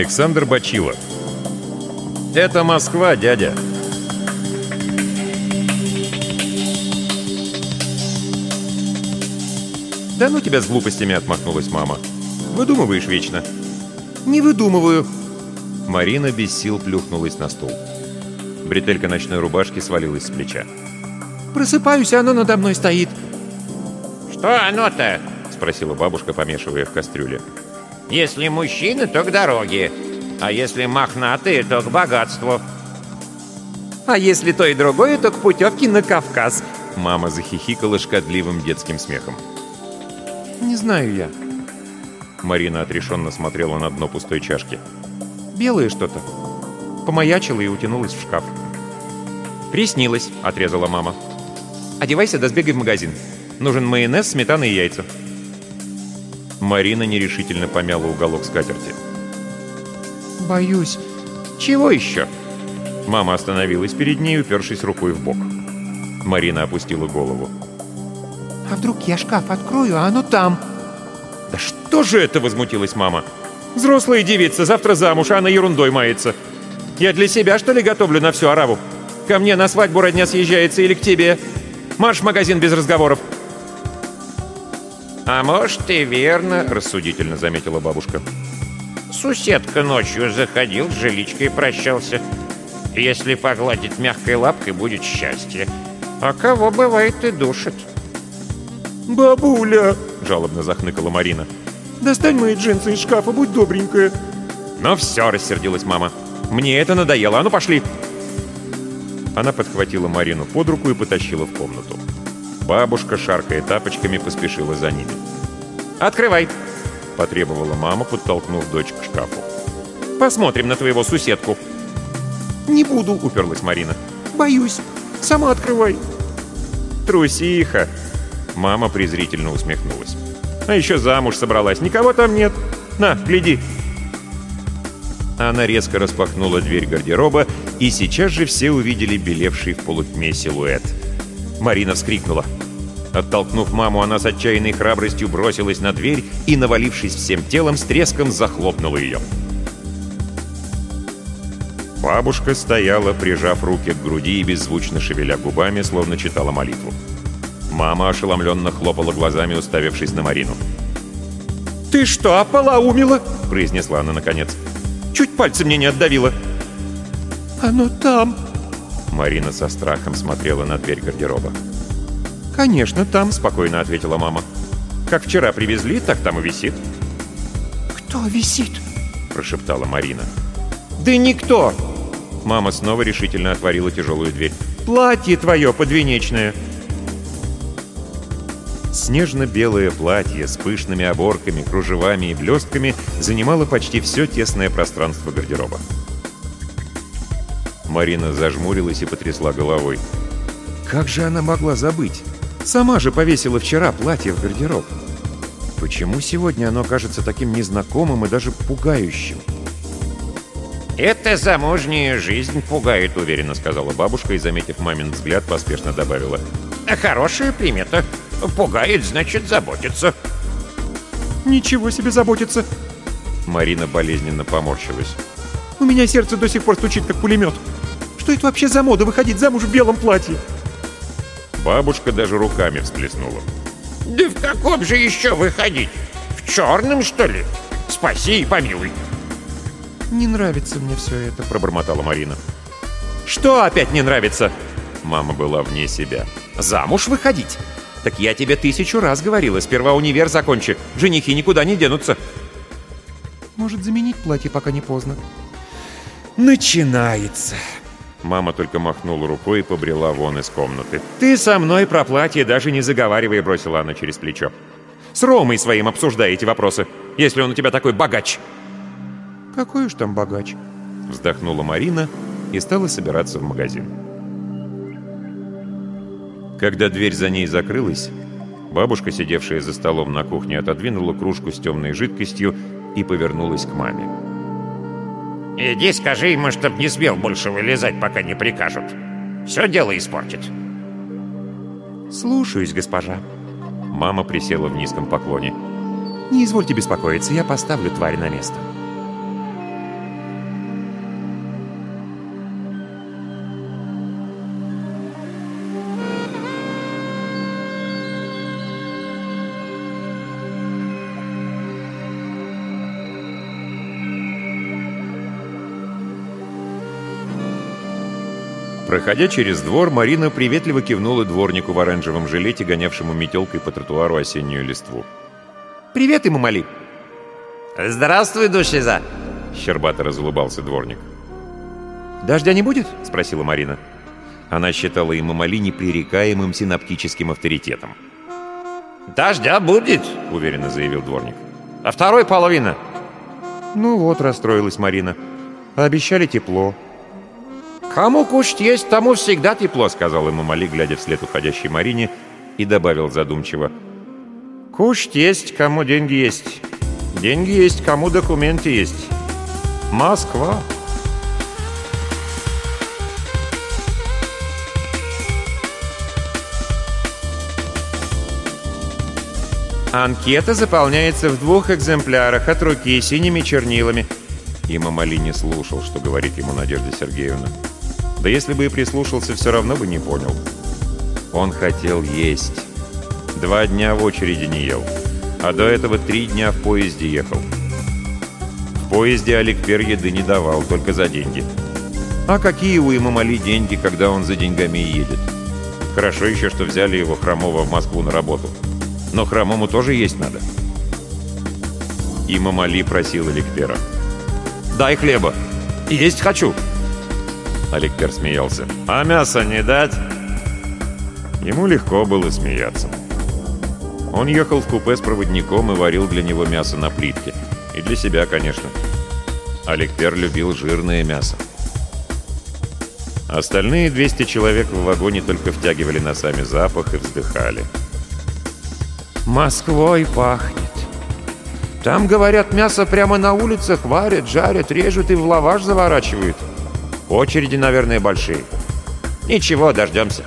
Александр Бачилов. Это Москва, дядя. Да ну тебя с глупостями отмахнулась мама. Выдумываешь вечно. Не выдумываю. Марина без сил плюхнулась на стул. Бретелька ночной рубашки свалилась с плеча. Просыпаюсь, а оно надо мной стоит. «Что оно-то?» — спросила бабушка, помешивая в кастрюле. «Если мужчины, то к дороге, а если мохнатые, то к богатству». А если то и другое, то к путевке на Кавказ. Мама захихикала шкодливым детским смехом. Не знаю я. Марина отрешенно смотрела на дно пустой чашки. Белое что-то. Помаячила и утянулась в шкаф. «Приснилось», — отрезала мама. «Одевайся да сбегай в магазин. Нужен майонез, сметана и яйца». Марина нерешительно помяла уголок скатерти. «Боюсь. Чего еще?» Мама остановилась перед ней, упершись рукой в бок. Марина опустила голову. «А вдруг я шкаф открою, а оно там?» «Да что же это?» — возмутилась мама. «Взрослая девица, завтра замуж, а она ерундой мается. Я для себя, что ли, готовлю на всю ораву? Ко мне на свадьбу родня съезжается или к тебе? Марш в магазин без разговоров!» «А может, и верно», — рассудительно заметила бабушка. Суседка ночью заходил, с жиличкой прощался. Если погладить мягкой лапкой, будет счастье. А кого бывает и душит. «Бабуля!» — жалобно захныкала Марина. «Достань мои джинсы из шкафа, будь добренькая!» «Ну все!» — рассердилась мама. «Мне это надоело, а ну пошли!» Она подхватила Марину под руку и потащила в комнату. Бабушка, шаркая тапочками, поспешила за ними. «Открывай!» — потребовала мама, подтолкнув дочь к шкафу. «Посмотрим на твоего суседку!» «Не буду!» — уперлась Марина. «Боюсь! Сама открывай!» «Трусиха!» Мама презрительно усмехнулась. «А еще замуж собралась. Никого там нет. На, гляди!» Она резко распахнула дверь гардероба, и сейчас же все увидели белевший в полутьме силуэт. Марина вскрикнула. Оттолкнув маму, она с отчаянной храбростью бросилась на дверь и, навалившись всем телом, с треском захлопнула ее. Бабушка стояла, прижав руки к груди и беззвучно шевеля губами, словно читала молитву. Мама ошеломленно хлопала глазами, уставившись на Марину. «Ты что, ополоумила?» — произнесла она наконец. «Чуть пальцы мне не отдавила». «Оно там». Марина со страхом смотрела на дверь гардероба. «Конечно, там», — спокойно ответила мама. «Как вчера привезли, так там и висит». «Кто висит?» — прошептала Марина. «Да никто!» Мама снова решительно отворила тяжелую дверь. «Платье твое подвенечное!» Снежно-белое платье с пышными оборками, кружевами и блестками занимало почти все тесное пространство гардероба. Марина зажмурилась и потрясла головой. Как же она могла забыть? Сама же повесила вчера платье в гардероб. Почему сегодня оно кажется таким незнакомым и даже пугающим? «Это замужняя жизнь пугает», — уверенно сказала бабушка и, заметив мамин взгляд, поспешно добавила. «Хорошая примета. Пугает, значит, заботится». «Ничего себе заботится!» Марина болезненно поморщилась. «У меня сердце до сих пор стучит, как пулемет. Что это вообще за мода выходить замуж в белом платье?» Бабушка даже руками всплеснула. «Да в каком же еще выходить? В черном, что ли? Спаси и помилуй!» «Не нравится мне все это», — пробормотала Марина. «Что опять не нравится?» Мама была вне себя. «Замуж выходить? Так я тебе тысячу раз говорила, сперва универ закончи, женихи никуда не денутся». «Может, заменить платье, пока не поздно?» «Начинается!» Мама только махнула рукой и побрела вон из комнаты. «Ты со мной про платье даже не заговаривай», — бросила она через плечо. «С Ромой своим обсуждай эти вопросы, если он у тебя такой богач». «Какой уж там богач?» Вздохнула Марина и стала собираться в магазин. Когда дверь за ней закрылась, бабушка, сидевшая за столом на кухне, отодвинула кружку с темной жидкостью и повернулась к маме. «Иди скажи ему, чтоб не смел больше вылезать, пока не прикажут. Все дело испортит». «Слушаюсь, госпожа». Мама присела в низком поклоне. «Не извольте беспокоиться, я поставлю тварь на место». Проходя через двор, Марина приветливо кивнула дворнику в оранжевом жилете, гонявшему метелкой по тротуару осеннюю листву. «Привет ему, Мали!» «Здравствуй, душеза!» Щербато разулыбался дворник. «Дождя не будет?» — спросила Марина. Она считала ему Мали непререкаемым синаптическим авторитетом. «Дождя будет!» — уверенно заявил дворник. «А второй половина?» «Ну вот», — расстроилась Марина. «Обещали тепло». «Кому кушать есть, тому всегда тепло», — сказал ему Мали, глядя вслед уходящей Марине, и добавил задумчиво. «Кушать есть, кому деньги есть. Деньги есть, кому документы есть. Москва». Анкета заполняется в двух экземплярах от руки синими чернилами. И Мамали не слушал, что говорит ему Надежда Сергеевна. Да если бы и прислушался, все равно бы не понял. Он хотел есть. Два дня в очереди не ел. А до этого три дня в поезде ехал. В поезде Аликпер еды не давал, только за деньги. А какие у Имамали деньги, когда он за деньгами едет? Хорошо еще, что взяли его хромого в Москву на работу. Но хромому тоже есть надо. Имамали просил Аликпера. «Дай хлеба! Есть хочу!» Аликпер смеялся. «А мясо не дать?» Ему легко было смеяться. Он ехал в купе с проводником и варил для него мясо на плитке. И для себя, конечно. Аликпер любил жирное мясо. Остальные 200 человек в вагоне только втягивали носами запах и вздыхали. «Москвой пахнет. Там, говорят, мясо прямо на улицах варят, жарят, режут и в лаваш заворачивают. Очереди, наверное, большие. Ничего, дождемся.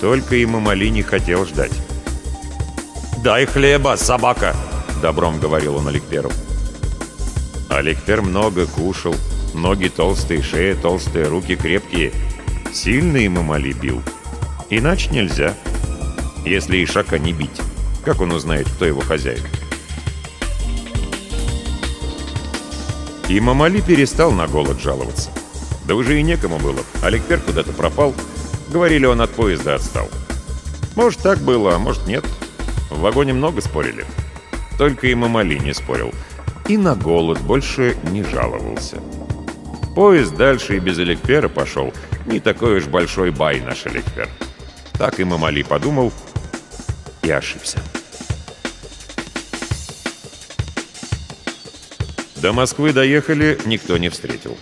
Только и Мамали не хотел ждать. «Дай хлеба, собака!» — добром говорил он Аликперу. Аликпер много кушал. Ноги толстые, шея толстая, руки крепкие. Сильно ему Мали бил. Иначе нельзя. Если Ишака не бить, как он узнает, кто его хозяин? И Мамали перестал на голод жаловаться. Да уже и некому было. Аликпер куда-то пропал. Говорили, он от поезда отстал. Может, так было, а может, нет. В вагоне много спорили. Только и Мамали не спорил. И на голод больше не жаловался. Поезд дальше и без Аликпера пошел. Не такой уж большой бай наш Аликпер. Так и Мамали подумал и ошибся. До Москвы доехали, никто не встретил.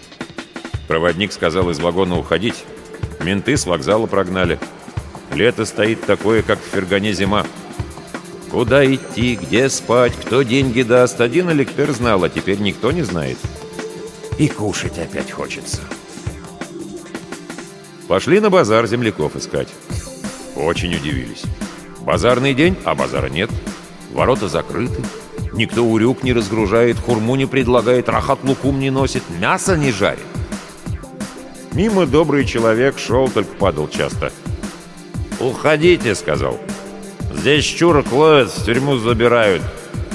Проводник сказал из вагона уходить. Менты с вокзала прогнали. Лето стоит такое, как в Фергане зима. Куда идти, где спать, кто деньги даст, один Электер знал, а теперь никто не знает. И кушать опять хочется. Пошли на базар земляков искать. Очень удивились. Базарный день, а базара нет. Ворота закрыты. Никто урюк не разгружает, хурму не предлагает, рахат лукум не носит, мясо не жарит. Мимо добрый человек шел, только падал часто. «Уходите», — сказал. «Здесь чурок ловят, в тюрьму забирают.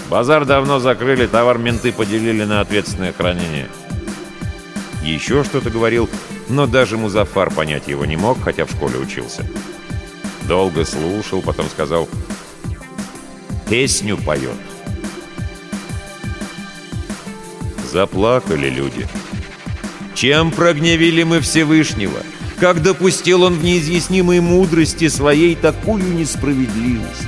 Базар давно закрыли, товар менты поделили на ответственное хранение». Еще что-то говорил, но даже Музафар понять его не мог, хотя в школе учился. Долго слушал, потом сказал «Песню поет». Заплакали люди. Чем прогневили мы Всевышнего? Как допустил он в неизъяснимой мудрости своей такую несправедливость?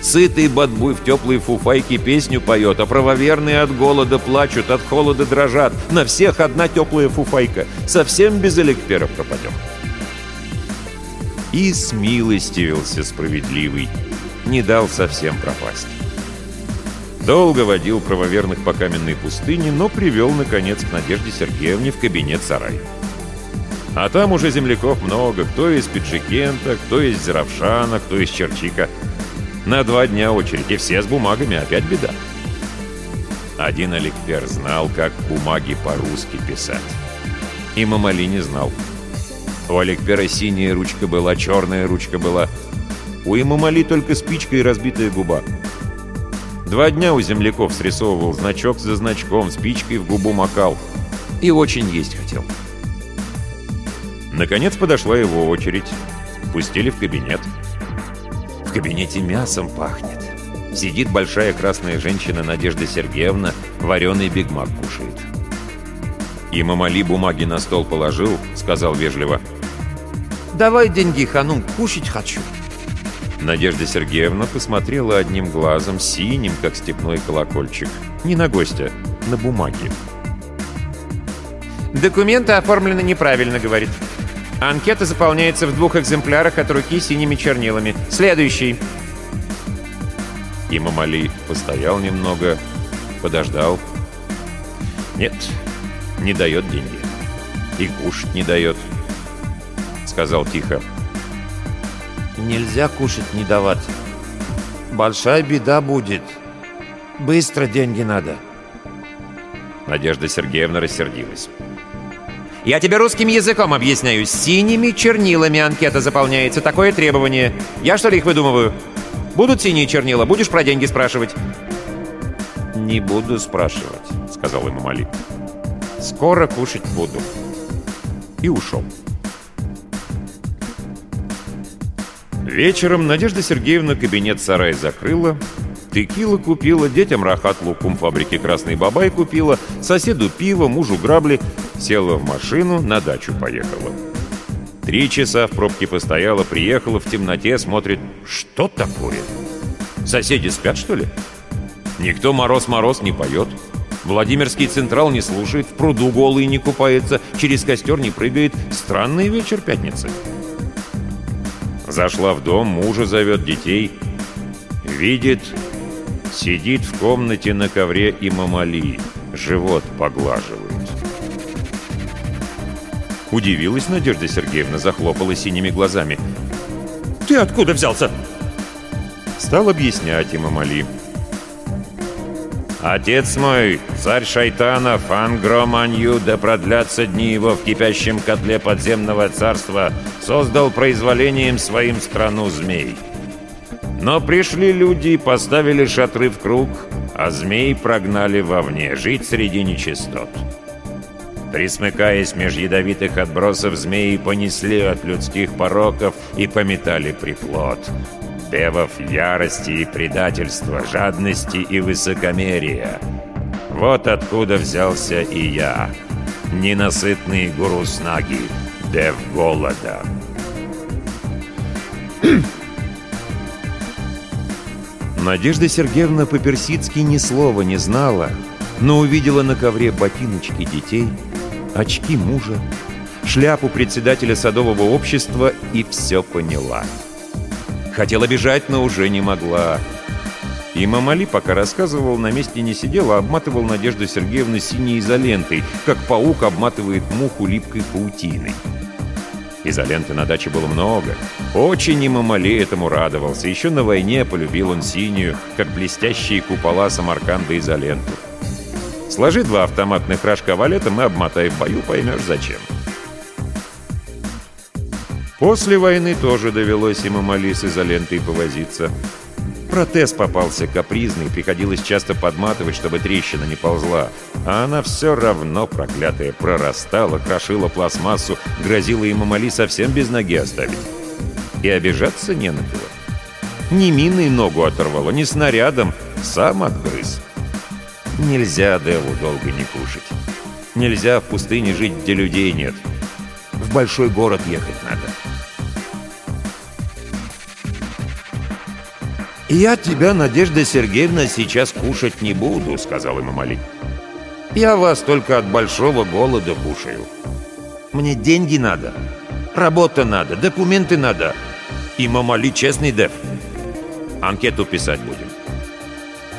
Сытый бадбуй в теплой фуфайке песню поет, а правоверные от голода плачут, от холода дрожат. На всех одна теплая фуфайка. Совсем без элекперов пропадем. И смилостивился справедливый, не дал совсем пропасть. Долго водил правоверных по каменной пустыне, но привел, наконец, к Надежде Сергеевне в кабинет-сарай. А там уже земляков много, кто из Пиджикента, кто из Зеравшана, кто из Черчика. На два дня очередь, и все с бумагами, опять беда. Один Аликпер знал, как бумаги по-русски писать. И Мамали не знал. У Аликпера синяя ручка была, черная ручка была. У Имамали только спичка и разбитая губа. Два дня у земляков срисовывал значок за значком, спичкой в губу макал. И очень есть хотел. Наконец подошла его очередь. Пустили в кабинет. В кабинете мясом пахнет. Сидит большая красная женщина Надежда Сергеевна, вареный бигмак кушает. И Мамали бумаги на стол положил, сказал вежливо. «Давай деньги, ханум, кушать хочу». Надежда Сергеевна посмотрела одним глазом, синим, как степной колокольчик. Не на гостя, на бумаге. «Документы оформлены неправильно», — говорит. «Анкета заполняется в двух экземплярах от руки синими чернилами. Следующий». И Мамали постоял немного, подождал. «Нет, не дает деньги. И кушать не дает», — сказал тихо. «Нельзя кушать не давать. Большая беда будет. Быстро деньги надо». Надежда Сергеевна рассердилась. «Я тебе русским языком объясняю. Синими чернилами анкета заполняется. Такое требование. Я что ли их выдумываю? Будут синие чернила? Будешь про деньги спрашивать?» «Не буду спрашивать», — сказал ему Мали. «Скоро кушать буду». И ушел. Вечером Надежда Сергеевна кабинет сарай закрыла, текила купила, детям рахат лукум фабрики «Красный бабай» купила, соседу пиво, мужу грабли, села в машину, на дачу поехала. Три часа в пробке постояла, приехала в темноте, смотрит, что такое? Соседи спят, что ли? Никто мороз-мороз не поет. Владимирский Централ не слушает, в пруду голый не купается, через костер не прыгает. Странный вечер пятницы. Зашла в дом, мужа зовет детей. Видит, сидит в комнате на ковре и мамали, живот поглаживает. Удивилась Надежда Сергеевна, захлопала синими глазами. «Ты откуда взялся?» Стал объяснять им Амали. «Отец мой, царь шайтанов, Ангроманью, да продлятся дни его в кипящем котле подземного царства, создал произволением своим страну змей. Но пришли люди и поставили шатры в круг, а змей прогнали вовне, жить среди нечистот. Присмыкаясь меж ядовитых отбросов, змеи понесли от людских пороков и пометали приплод. Певов ярости и предательства, жадности и высокомерия. Вот откуда взялся и я, ненасытный гуру снаги, дев голода. Надежда Сергеевна по-персидски ни слова не знала, но увидела на ковре ботиночки детей, очки мужа, шляпу председателя садового общества и все поняла. Хотела бежать, но уже не могла. И Мамали, пока рассказывал, на месте не сидел, а обматывал Надежду Сергеевну синей изолентой, как паук обматывает муху липкой паутиной. Изоленты на даче было много. Очень и Мамали этому радовался. Еще на войне полюбил он синюю, как блестящие купола Самарканда изоленту. Сложи два автоматных рожка валетом и обмотай в бою, поймешь зачем. После войны тоже довелось ему Мали с изолентой повозиться. Протез попался капризный, приходилось часто подматывать, чтобы трещина не ползла. А она все равно, проклятая, прорастала, крошила пластмассу, грозила ему Мали совсем без ноги оставить. И обижаться не на кого. Ни миной ногу оторвало, ни снарядом, сам отгрыз. Нельзя Деву долго не кушать. Нельзя в пустыне жить, где людей нет. В большой город ехать надо. «Я тебя, Надежда Сергеевна, сейчас кушать не буду», — сказал ему Мали. «Я вас только от большого голода кушаю. Мне деньги надо, работа надо, документы надо. И Мамали честный дев. Анкету писать будем».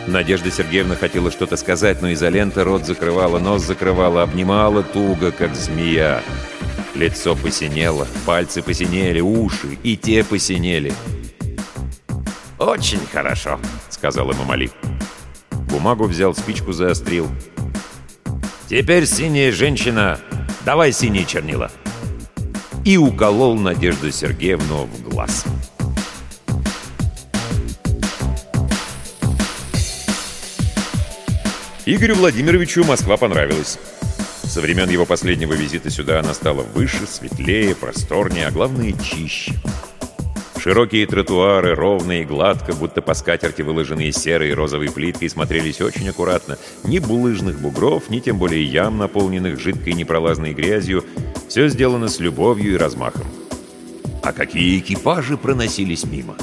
Надежда Сергеевна хотела что-то сказать, но изолента рот закрывала, нос закрывала, обнимала туго, как змея. Лицо посинело, пальцы посинели, уши и те посинели. «Очень хорошо», — сказал ему Мали. Бумагу взял, спичку заострил. «Теперь синяя женщина, давай синие чернила». И уколол Надежду Сергеевну в глаз. Игорю Владимировичу Москва понравилась. Со времен его последнего визита сюда она стала выше, светлее, просторнее, а главное — чище. Широкие тротуары, ровные, гладко, будто по скатерти выложенные серой и розовой плиткой, смотрелись очень аккуратно. Ни булыжных бугров, ни тем более ям, наполненных жидкой непролазной грязью. Все сделано с любовью и размахом. А какие экипажи проносились мимо!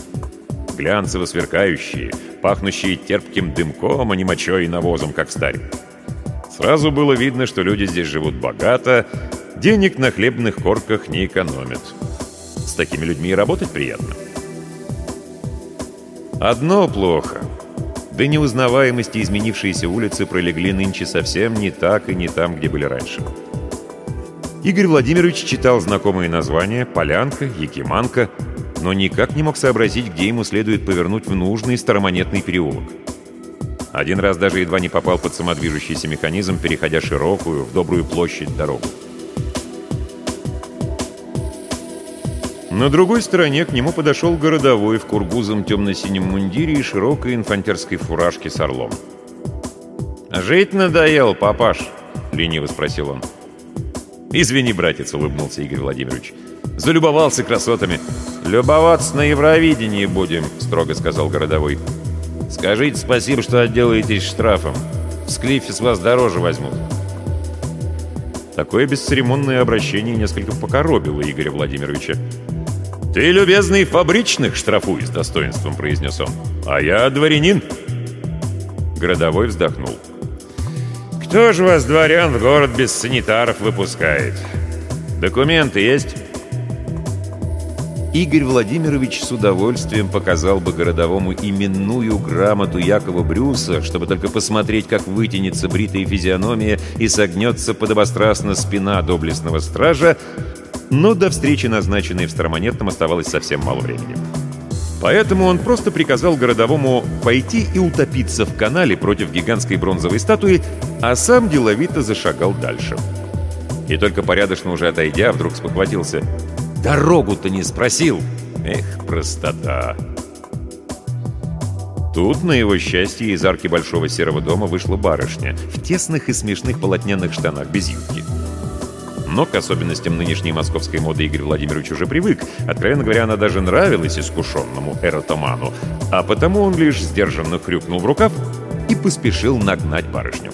Глянцево сверкающие, пахнущие терпким дымком, а не мочой и навозом, как старик. Сразу было видно, что люди здесь живут богато, денег на хлебных корках не экономят. С такими людьми и работать приятно. Одно плохо. До неузнаваемости изменившиеся улицы пролегли нынче совсем не так и не там, где были раньше. Игорь Владимирович читал знакомые названия «Полянка», «Якиманка», но никак не мог сообразить, где ему следует повернуть в нужный старомонетный переулок. Один раз даже едва не попал под самодвижущийся механизм, переходя широкую, в добрую площадь дорогу. На другой стороне к нему подошел городовой в кургузом темно-синем мундире и широкой инфантерской фуражке с орлом. «Жить надоел, папаш?» — лениво спросил он. «Извини, братец», — улыбнулся Игорь Владимирович. «Залюбовался красотами». «Любоваться на Евровидении будем», — строго сказал городовой. «Скажите спасибо, что отделаетесь штрафом. В склифе с вас дороже возьмут». Такое бесцеремонное обращение несколько покоробило Игоря Владимировича. «Ты, любезный, фабричных штрафуй с достоинством», — произнес он. «А я дворянин». Городовой вздохнул. «Кто же вас, дворян, в город без санитаров выпускает? Документы есть?» Игорь Владимирович с удовольствием показал бы городовому именную грамоту Якова Брюса, чтобы только посмотреть, как вытянется бритая физиономия и согнется подобострастно спина доблестного стража, но до встречи, назначенной в Старомонетном, оставалось совсем мало времени. Поэтому он просто приказал городовому пойти и утопиться в канале против гигантской бронзовой статуи, а сам деловито зашагал дальше. И только порядочно уже отойдя, вдруг спохватился. «Дорогу-то не спросил!» Эх, простота! Тут, на его счастье, из арки большого серого дома вышла барышня в тесных и смешных полотняных штанах без юбки. Но к особенностям нынешней московской моды Игорь Владимирович уже привык. Откровенно говоря, она даже нравилась искушенному эротоману, а потому он лишь сдержанно хрюкнул в рукав и поспешил нагнать барышню.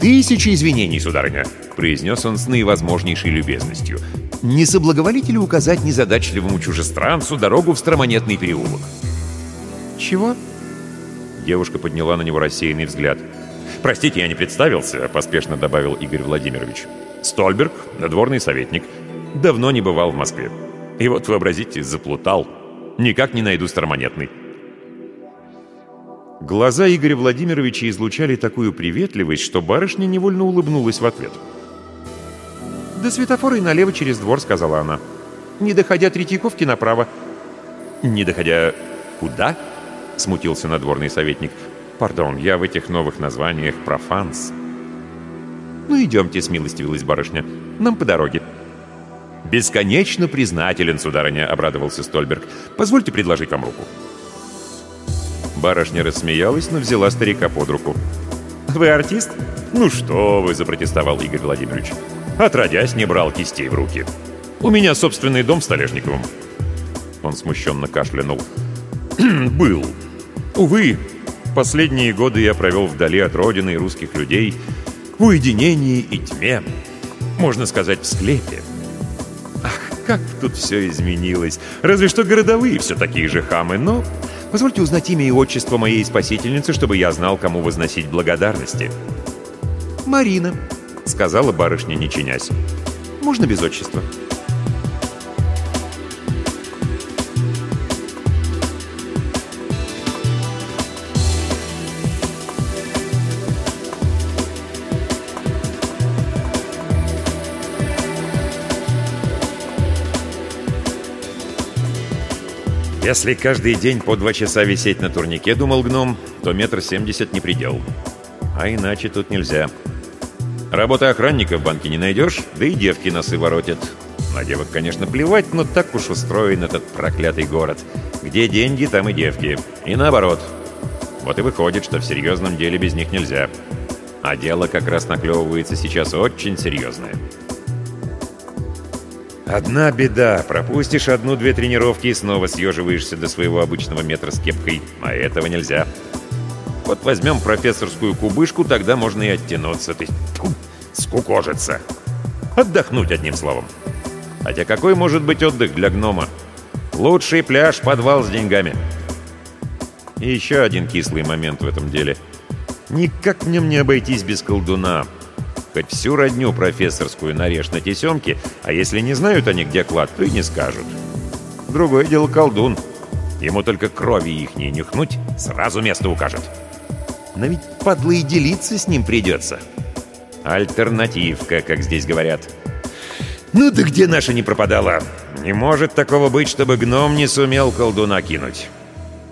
«Тысячи извинений, сударыня!» — произнес он с наивозможнейшей любезностью. «Не соблаговолите ли указать незадачливому чужестранцу дорогу в Стромонетный переулок?» «Чего?» Девушка подняла на него рассеянный взгляд. «Простите, я не представился», — поспешно добавил Игорь Владимирович. Стольберг, надворный советник. Давно не бывал в Москве. И вот, вообразите, заплутал. Никак не найду старомонетный. Глаза Игоря Владимировича излучали такую приветливость, что барышня невольно улыбнулась в ответ. «До светофора и налево через двор», — сказала она. «Не доходя Третьяковки направо». «Не доходя куда?» — смутился надворный советник. «Пардон, я в этих новых названиях профанс». «Ну, идемте», — смилостивилась барышня. «Нам по дороге». «Бесконечно признателен, сударыня», — обрадовался Стольберг. «Позвольте предложить вам руку». Барышня рассмеялась, но взяла старика под руку. «Вы артист?» «Ну что вы», — запротестовал Игорь Владимирович. «Отродясь, не брал кистей в руки. У меня собственный дом в Столешниковом». Он смущенно кашлянул. «Был. Увы, последние годы я провел вдали от родины и русских людей, в уединении и тьме. Можно сказать, в склепе. Ах, как тут все изменилось. Разве что городовые все такие же хамы, но... Позвольте узнать имя и отчество моей спасительницы, чтобы я знал, кому возносить благодарности. «Марина», — сказала барышня, не чинясь. «Можно без отчества?» Если каждый день по два часа висеть на турнике, думал гном, то метр семьдесят не предел. А иначе тут нельзя. Работы охранника в банке не найдешь, да и девки носы воротят. На девок, конечно, плевать, но так уж устроен этот проклятый город. Где деньги, там и девки. И наоборот. Вот и выходит, что в серьезном деле без них нельзя. А дело как раз наклевывается сейчас очень серьезное. Одна беда. Пропустишь одну-две тренировки и снова съеживаешься до своего обычного метра с кепкой. А этого нельзя. Вот возьмем профессорскую кубышку, тогда можно и оттянуться. То есть, скукожиться. Отдохнуть, одним словом. Хотя какой может быть отдых для гнома? Лучший пляж — подвал с деньгами. И еще один кислый момент в этом деле. Никак в нем не обойтись без колдуна. Хоть всю родню профессорскую нарежь на тесемке, а если не знают они, где клад, то и не скажут. Другое дело колдун. Ему только крови их не нюхнуть, сразу место укажет. Но ведь подло и делиться с ним придется. Альтернативка, как здесь говорят. Ну да где наша не пропадала? Не может такого быть, чтобы гном не сумел колдуна кинуть.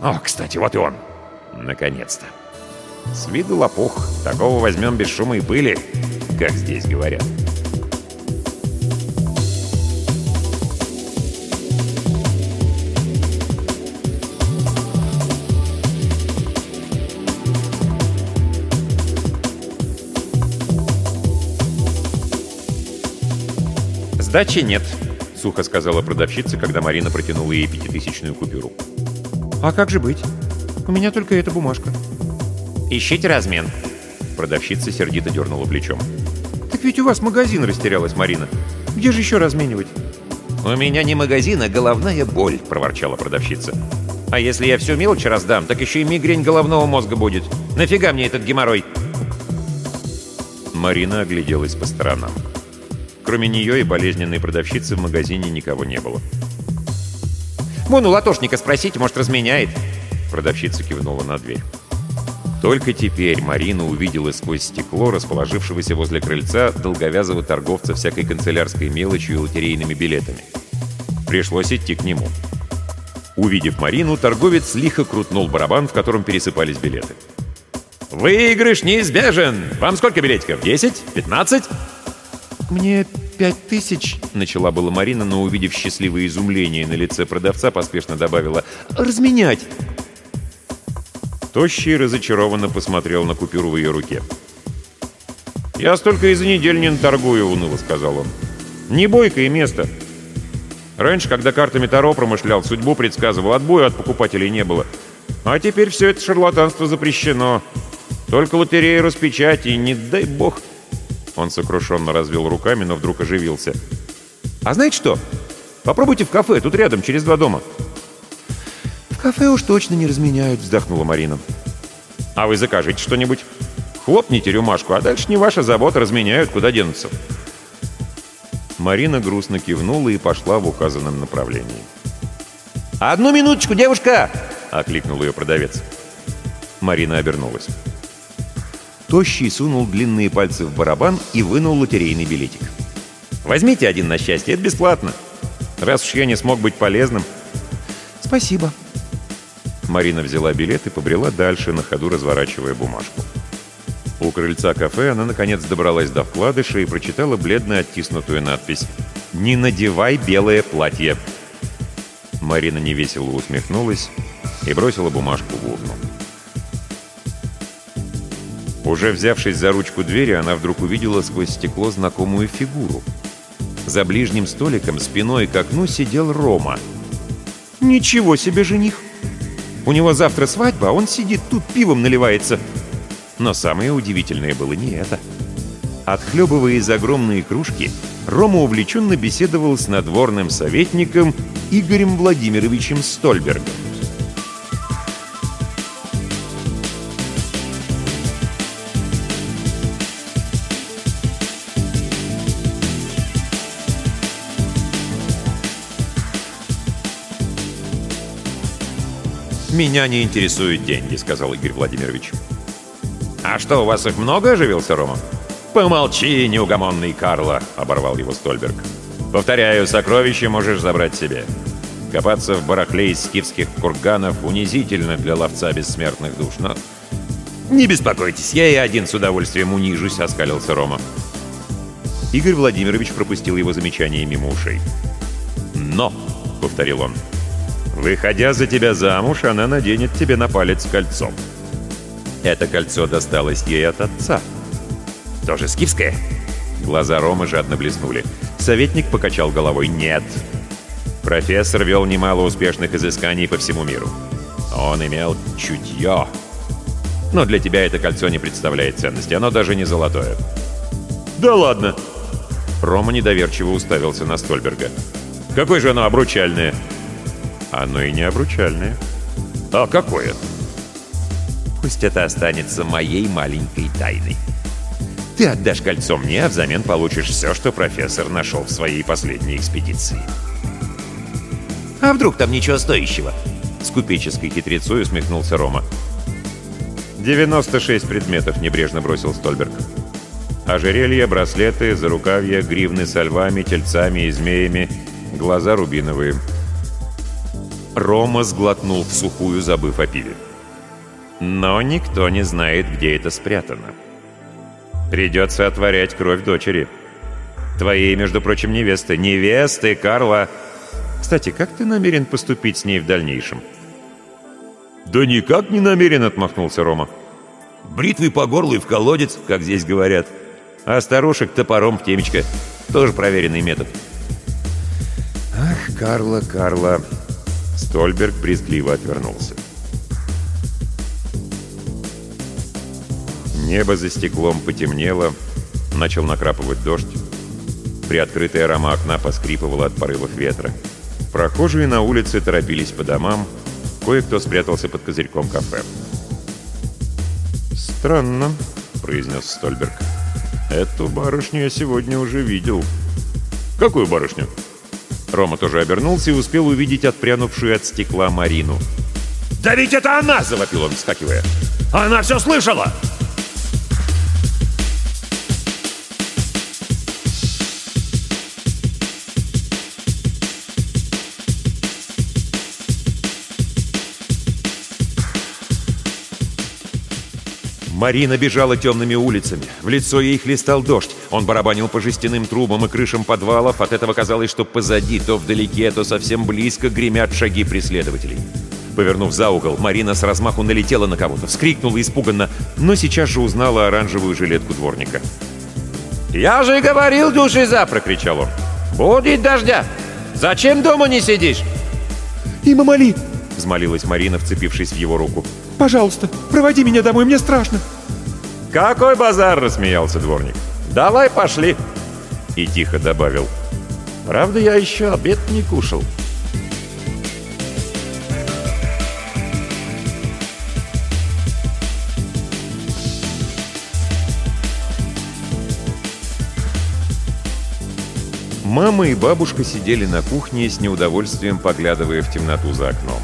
О, кстати, вот и он. Наконец-то. С виду лопух. Такого возьмем без шума и пыли как здесь говорят. «Сдачи нет», — сухо сказала продавщица, когда Марина протянула ей пятитысячную купюру. «А как же быть? У меня только эта бумажка». «Ищите размен». Продавщица сердито дернула плечом. «Так ведь у вас магазин растерялась, Марина. Где же еще разменивать?» «У меня не магазин, а головная боль», — проворчала продавщица. «А если я всю мелочь раздам, так еще и мигрень головного мозга будет. Нафига мне этот геморрой?» Марина огляделась по сторонам. Кроме нее и болезненной продавщицы в магазине никого не было. «Вон у латошника спросите, может, разменяет?» Продавщица кивнула на дверь. Только теперь Марина увидела сквозь стекло расположившегося возле крыльца долговязого торговца всякой канцелярской мелочью и лотерейными билетами. Пришлось идти к нему. Увидев Марину, торговец лихо крутнул барабан, в котором пересыпались билеты. «Выигрыш неизбежен! Вам сколько билетиков? Десять? Пятнадцать?» «Мне пять тысяч», — начала была Марина, но, увидев счастливое изумление на лице продавца, поспешно добавила «разменять». Тощий разочарованно посмотрел на купюру в ее руке. «Я столько и за неделю не торгую», — уныло сказал он. «Не бойко и место. Раньше, когда картами Таро промышлял, судьбу предсказывал, отбоя от покупателей не было. А теперь все это шарлатанство запрещено. Только лотереи распечати, не дай бог...» Он сокрушенно развел руками, но вдруг оживился. «А знаете что? Попробуйте в кафе, тут рядом, через два дома». «В кафе уж точно не разменяют», — вздохнула Марина. «А вы закажите что-нибудь. Хлопните рюмашку, а дальше не ваша забота, разменяют, куда денутся». Марина грустно кивнула и пошла в указанном направлении. «Одну минуточку, девушка!» — окликнул ее продавец. Марина обернулась. Тощий сунул длинные пальцы в барабан и вынул лотерейный билетик. «Возьмите один на счастье, это бесплатно. Раз уж я не смог быть полезным». «Спасибо», Марина взяла билет и побрела дальше, на ходу разворачивая бумажку. У крыльца кафе она, наконец, добралась до вкладыша и прочитала бледно оттиснутую надпись «Не надевай белое платье». Марина невесело усмехнулась и бросила бумажку в урну. Уже взявшись за ручку двери, она вдруг увидела сквозь стекло знакомую фигуру. За ближним столиком спиной к окну сидел Рома. «Ничего себе жених!» У него завтра свадьба, а он сидит тут, пивом наливается. Но самое удивительное было не это. Отхлебывая из огромной кружки, Рома увлеченно беседовал с надворным советником Игорем Владимировичем Стольбергом. «Меня не интересуют деньги», — сказал Игорь Владимирович. «А что, у вас их много?» — оживился Рома. «Помолчи, неугомонный Карло», — оборвал его Стольберг. «Повторяю, сокровища можешь забрать себе. Копаться в барахле из скифских курганов унизительно для ловца бессмертных душ, но...» «Не беспокойтесь, я и один с удовольствием унижусь», — оскалился Рома. Игорь Владимирович пропустил его замечание мимо ушей. «Но», — повторил он, — Выходя за тебя замуж, она наденет тебе на палец кольцо. Это кольцо досталось ей от отца. Тоже скифская?» Глаза Ромы жадно блеснули. Советник покачал головой «нет». Профессор вел немало успешных изысканий по всему миру. Он имел чутье. Но для тебя это кольцо не представляет ценности, оно даже не золотое. «Да ладно!» Рома недоверчиво уставился на Стольберга. «Какое же оно обручальное?» «Оно и не обручальное». «А какое?» «Пусть это останется моей маленькой тайной. Ты отдашь кольцо мне, а взамен получишь все, что профессор нашел в своей последней экспедиции». «А вдруг там ничего стоящего?» С купеческой хитрецой усмехнулся Рома. «96 предметов», — небрежно бросил Стольберг. Ожерелья, браслеты, зарукавья, гривны со львами, тельцами и змеями, глаза рубиновые. Рома сглотнул в сухую, забыв о пиве. Но никто не знает, где это спрятано. Придется отворять кровь дочери. Твоей, между прочим, невесты. Невесты, Карла! Кстати, как ты намерен поступить с ней в дальнейшем? «Да никак не намерен», — отмахнулся Рома. «Бритвы по горлу и в колодец, как здесь говорят. А старушек топором в темечко. Тоже проверенный метод». «Ах, Карла, Карла...» Стольберг брезгливо отвернулся. Небо за стеклом потемнело, начал накрапывать дождь. Приоткрытая рама окна поскрипывала от порывов ветра. Прохожие на улице торопились по домам, кое-кто спрятался под козырьком кафе. «Странно», — произнес Стольберг. «Эту барышню я сегодня уже видел». «Какую барышню?» Рома тоже обернулся и успел увидеть отпрянувшую от стекла Марину. «Да ведь это она!» — завопил он, вскакивая. «Она все слышала!» Марина бежала темными улицами. В лицо ей хлестал дождь. Он барабанил по жестяным трубам и крышам подвалов. От этого казалось, что позади, то вдалеке, то совсем близко гремят шаги преследователей. Повернув за угол, Марина с размаху налетела на кого-то, вскрикнула испуганно, но сейчас же узнала оранжевую жилетку дворника. «Я же говорил, души за!» — прокричал он. «Будет дождя! Зачем дома не сидишь?» «И мамали!» — взмолилась Марина, вцепившись в его руку. Пожалуйста, проводи меня домой, мне страшно!» «Какой базар!» — рассмеялся дворник. «Давай пошли!» И тихо добавил. «Правда, я еще обед не кушал». Мама и бабушка сидели на кухне с неудовольствием, поглядывая в темноту за окном.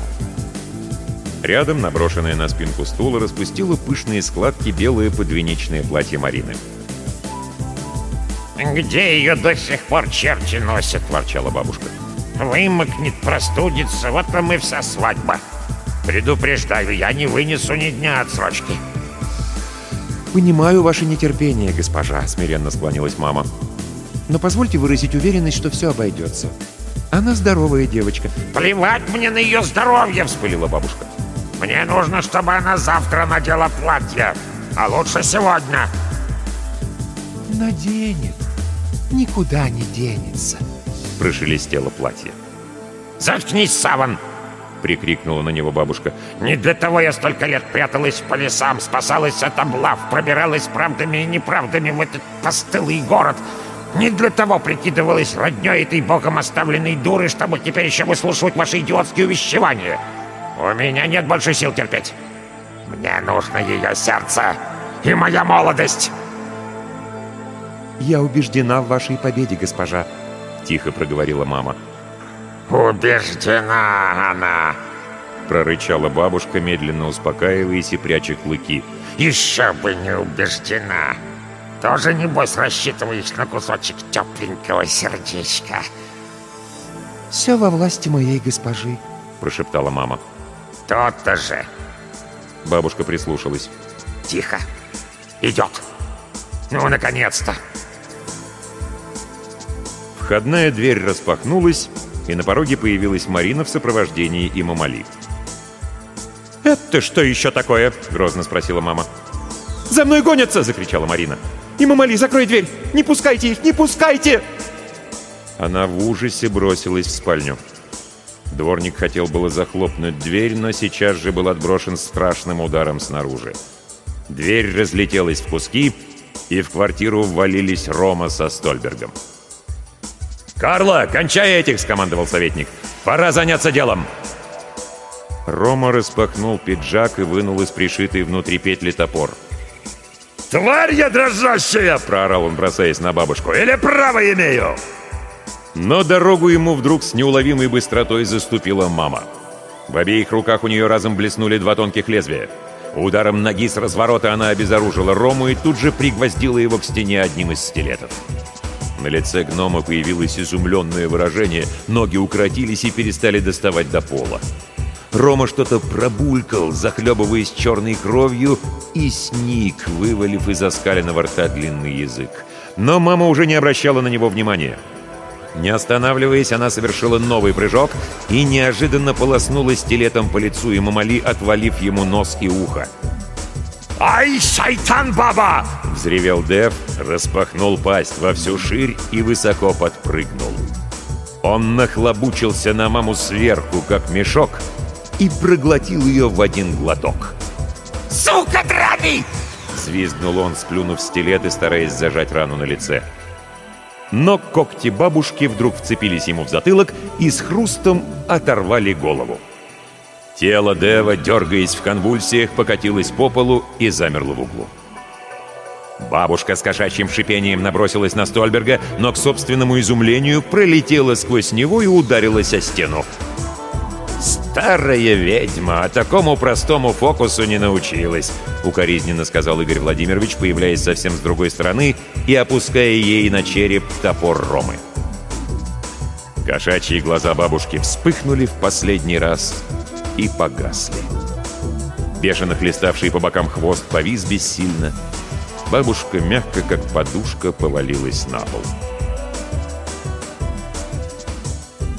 Рядом, наброшенная на спинку стула, распустила пышные складки белое подвенечное платье Марины. «Где ее до сих пор черти носят?» — ворчала бабушка. «Вымокнет, простудится, вот вам и вся свадьба. Предупреждаю, я не вынесу ни дня отсрочки». «Понимаю ваше нетерпение, госпожа», — смиренно склонилась мама. «Но позвольте выразить уверенность, что все обойдется. Она здоровая девочка». «Плевать мне на ее здоровье!» — вспылила бабушка. Мне нужно, чтобы она завтра надела платье, а лучше сегодня. Наденет. Никуда не денется. Прошелестело платье. Заткнись, Саван! Прикрикнула на него бабушка. Не для того я столько лет пряталась по лесам, спасалась от облав, пробиралась правдами и неправдами в этот постылый город. Не для того прикидывалась роднёй этой богом оставленной дуры, чтобы теперь еще выслушивать ваши идиотские увещевания. У меня нет больше сил терпеть. Мне нужно ее сердце и моя молодость. Я убеждена в вашей победе, госпожа, тихо проговорила мама. Убеждена она, прорычала бабушка, медленно успокаиваясь и пряча клыки. Еще бы не убеждена. Тоже, небось, рассчитываешь на кусочек тепленького сердечка. «Все во власти моей госпожи», — прошептала мама. «То-то же!» Бабушка прислушалась. «Тихо! Идет! Ну, наконец-то!» Входная дверь распахнулась, и на пороге появилась Марина в сопровождении Имамали. «Это что еще такое?» — грозно спросила мама. «За мной гонятся!» — закричала Марина. И Мамали, закрой дверь! Не пускайте их! Не пускайте!» Она в ужасе бросилась в спальню. Дворник хотел было захлопнуть дверь, но сейчас же был отброшен страшным ударом снаружи. Дверь разлетелась в куски, и в квартиру ввалились Рома со Стольбергом. «Карла, кончай этих!» — скомандовал советник. «Пора заняться делом!» Рома распахнул пиджак и вынул из пришитой внутри петли топор. «Тварь я дрожащая!» — проорал он, бросаясь на бабушку. «Или право имею!» Но дорогу ему вдруг с неуловимой быстротой заступила мама. В обеих руках у нее разом блеснули два тонких лезвия. Ударом ноги с разворота она обезоружила Рому и тут же пригвоздила его к стене одним из стилетов. На лице гнома появилось изумленное выражение, ноги укоротились и перестали доставать до пола. Рома что-то пробулькал, захлебываясь черной кровью, и сник, вывалив из оскаленного рта длинный язык. Но мама уже не обращала на него внимания. Не останавливаясь, она совершила новый прыжок и неожиданно полоснула стилетом по лицу и Мамали, отвалив ему нос и ухо. «Ай, шайтан, баба!» — взревел Дев, распахнул пасть во всю ширь и высоко подпрыгнул. Он нахлобучился на маму сверху, как мешок, и проглотил ее в один глоток. «Сука драный!» — взвизгнул он, сплюнув стилет и стараясь зажать рану на лице. — но когти бабушки вдруг вцепились ему в затылок и с хрустом оторвали голову. Тело Дева, дергаясь в конвульсиях, покатилось по полу и замерло в углу. Бабушка с кошачьим шипением набросилась на Стольберга, но к собственному изумлению пролетела сквозь него и ударилась о стену. «Старая ведьма, а такому простому фокусу не научилась», — укоризненно сказал Игорь Владимирович, появляясь совсем с другой стороны и опуская ей на череп топор Ромы. Кошачьи глаза бабушки вспыхнули в последний раз и погасли. Бешено хлеставший по бокам хвост повис бессильно. Бабушка мягко, как подушка, повалилась на пол.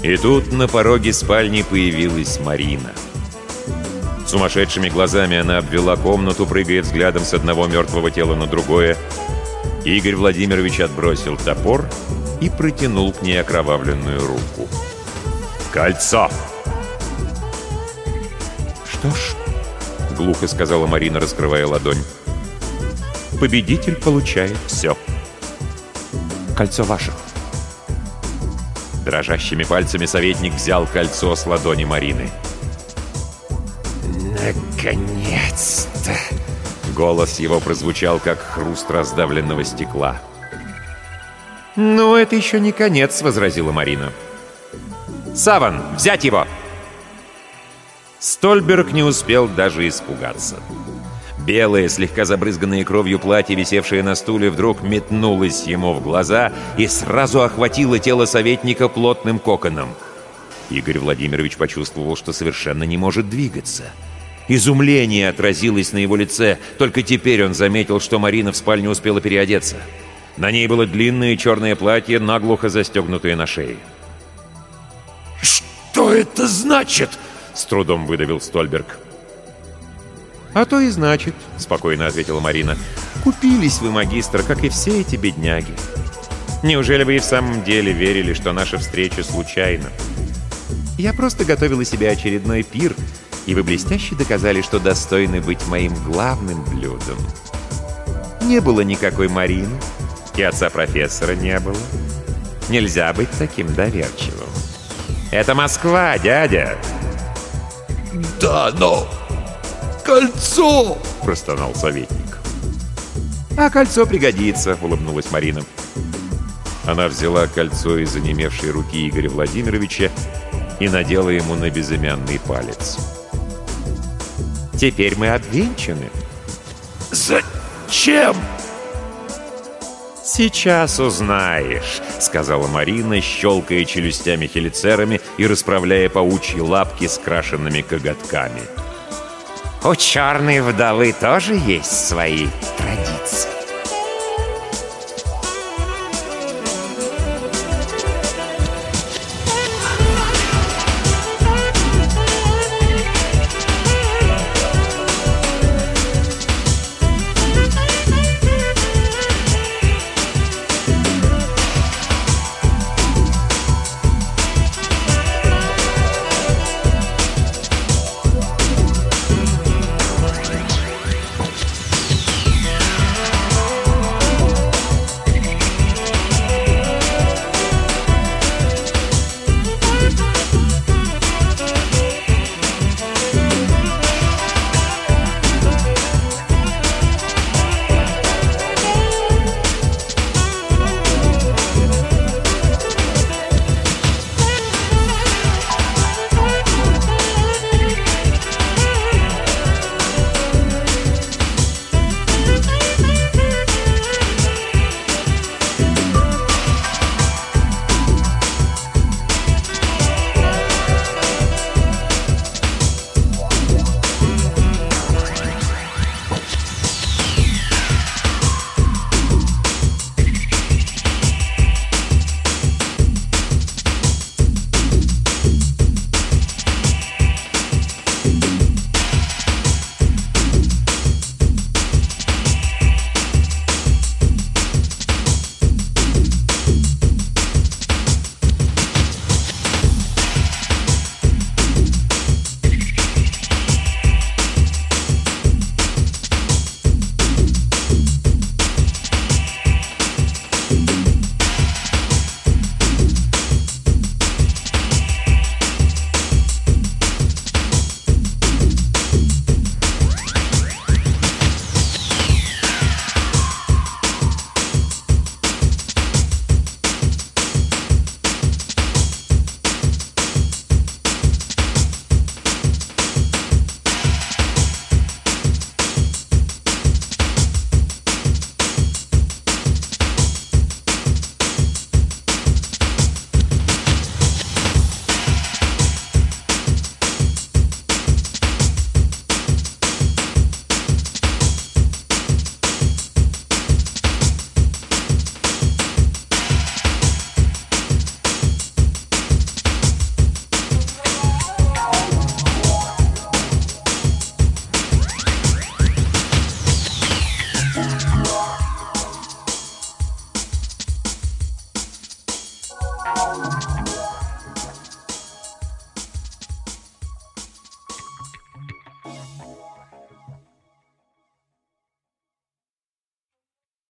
И тут на пороге спальни появилась Марина. Сумасшедшими глазами она обвела комнату, прыгая взглядом с одного мертвого тела на другое. Игорь Владимирович отбросил топор и протянул к ней окровавленную руку. «Кольцо!» «Что ж», — глухо сказала Марина, раскрывая ладонь, — «победитель получает все. Кольцо ваше». Дрожащими пальцами советник взял кольцо с ладони Марины. «Наконец-то!» Голос его прозвучал, как хруст раздавленного стекла. «Ну, это еще не конец», — возразила Марина. «Саван, взять его!» Стольберг не успел даже испугаться. Белое, слегка забрызганное кровью платье, висевшее на стуле, вдруг метнулось ему в глаза и сразу охватило тело советника плотным коконом. Игорь Владимирович почувствовал, что совершенно не может двигаться. Изумление отразилось на его лице, только теперь он заметил, что Марина в спальне успела переодеться. На ней было длинное черное платье, наглухо застегнутое на шее. «Что это значит?» — с трудом выдавил Стольберг. «А то и значит», — спокойно ответила Марина. «Купились вы, магистр, как и все эти бедняги. Неужели вы и в самом деле верили, что наша встреча случайна? Я просто готовила себе очередной пир, и вы блестяще доказали, что достойны быть моим главным блюдом. Не было никакой Марины, и отца профессора не было. Нельзя быть таким доверчивым. Это Москва, дядя!» «Да, но кольцо!» — простонал советник. «А кольцо пригодится», — улыбнулась Марина. Она взяла кольцо из онемевшей руки Игоря Владимировича и надела ему на безымянный палец. «Теперь мы обвенчаны». «Зачем?» «Сейчас узнаешь», — сказала Марина, щелкая челюстями хелицерами и расправляя паучьи лапки с крашенными коготками. У черной вдовы тоже есть свои традиции.